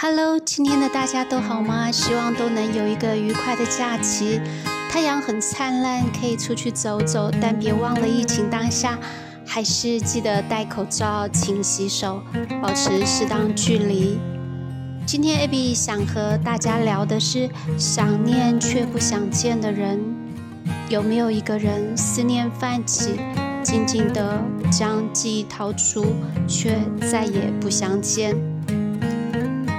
Hello，今天的大家都好吗？希望都能有一个愉快的假期。太阳很灿烂，可以出去走走，但别忘了疫情当下，还是记得戴口罩、勤洗手，保持适当距离。今天 AB 想和大家聊的是想念却不想见的人。有没有一个人思念泛起，静静地将记忆掏出，却再也不相见？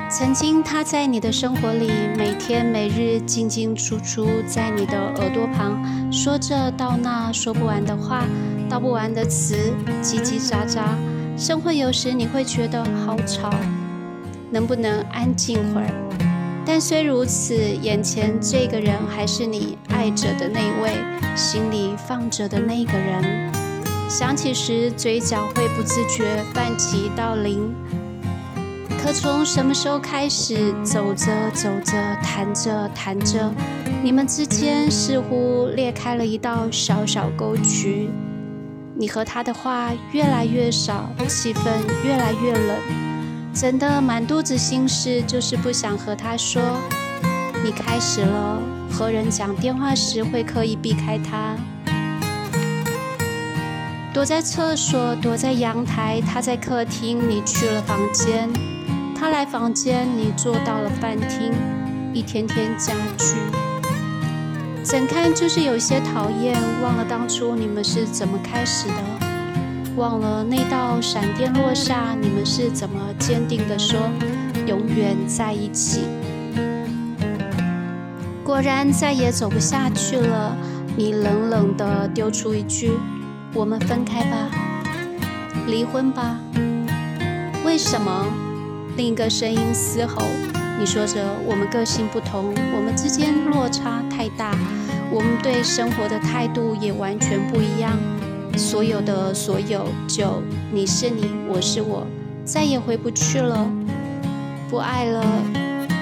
曾经他在你的生活里，每天每日进进出出，在你的耳朵旁说着道那说不完的话，道不完的词，叽叽喳喳。生活有时你会觉得好吵，能不能安静会儿？但虽如此，眼前这个人还是你爱着的那位，心里放着的那个人。想起时，嘴角会不自觉泛起一道灵。可从什么时候开始，走着走着，谈着谈着，你们之间似乎裂开了一道小小沟渠。你和他的话越来越少，气氛越来越冷，整的满肚子心事，就是不想和他说。你开始了和人讲电话时会刻意避开他，躲在厕所，躲在阳台，他在客厅，你去了房间。他来房间，你坐到了饭厅，一天天加剧，怎看就是有些讨厌。忘了当初你们是怎么开始的，忘了那道闪电落下，你们是怎么坚定的说永远在一起。果然再也走不下去了，你冷冷的丢出一句：“我们分开吧，离婚吧。”为什么？另一个声音嘶吼：“你说着，我们个性不同，我们之间落差太大，我们对生活的态度也完全不一样。所有的所有，就你是你，我是我，再也回不去了。不爱了，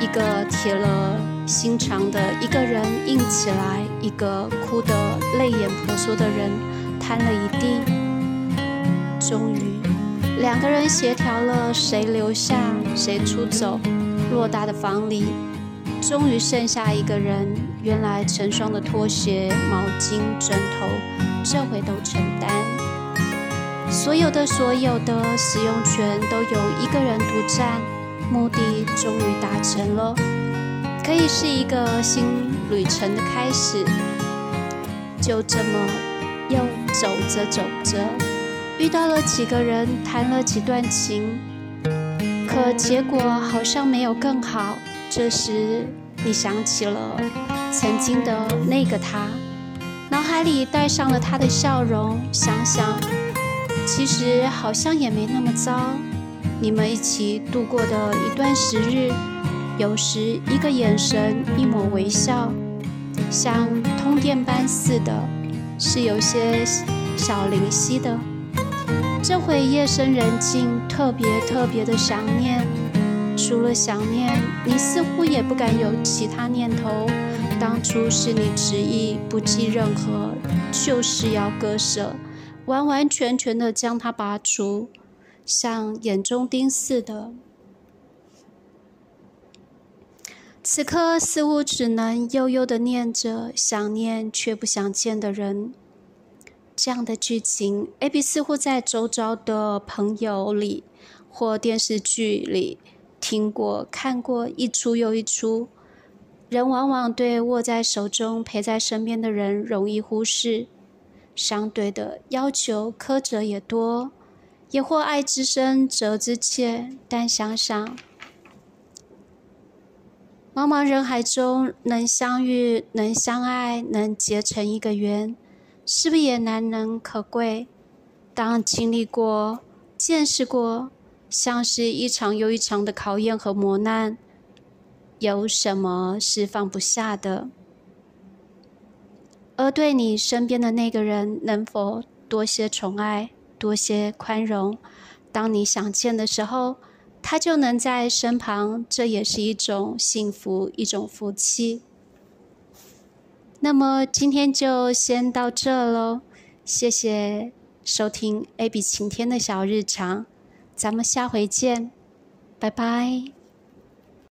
一个铁了心肠的一个人硬起来，一个哭得泪眼婆娑的人瘫了一地。终于。”两个人协调了，谁留下谁出走。偌大的房里，终于剩下一个人。原来成双的拖鞋、毛巾、枕头，这回都承担。所有的所有的使用权都由一个人独占。目的终于达成了，可以是一个新旅程的开始。就这么，又走着走着。遇到了几个人，谈了几段情，可结果好像没有更好。这时，你想起了曾经的那个他，脑海里带上了他的笑容。想想，其实好像也没那么糟。你们一起度过的一段时日，有时一个眼神，一抹微笑，像通电般似的，是有些小灵犀的。这回夜深人静，特别特别的想念。除了想念，你似乎也不敢有其他念头。当初是你执意不计任何，就是要割舍，完完全全的将它拔除，像眼中钉似的。此刻似乎只能悠悠的念着想念却不想见的人。这样的剧情，AB 似乎在周遭的朋友里或电视剧里听过、看过一出又一出。人往往对握在手中、陪在身边的人容易忽视，相对的要求苛责也多，也或爱之深责之切。但想想，茫茫人海中能相遇、能相爱、能结成一个缘。是不是也难能可贵？当经历过、见识过，像是一场又一场的考验和磨难，有什么是放不下的？而对你身边的那个人，能否多些宠爱、多些宽容？当你想见的时候，他就能在身旁，这也是一种幸福，一种福气。那么今天就先到这喽，谢谢收听 A B 晴天的小日常，咱们下回见，拜拜。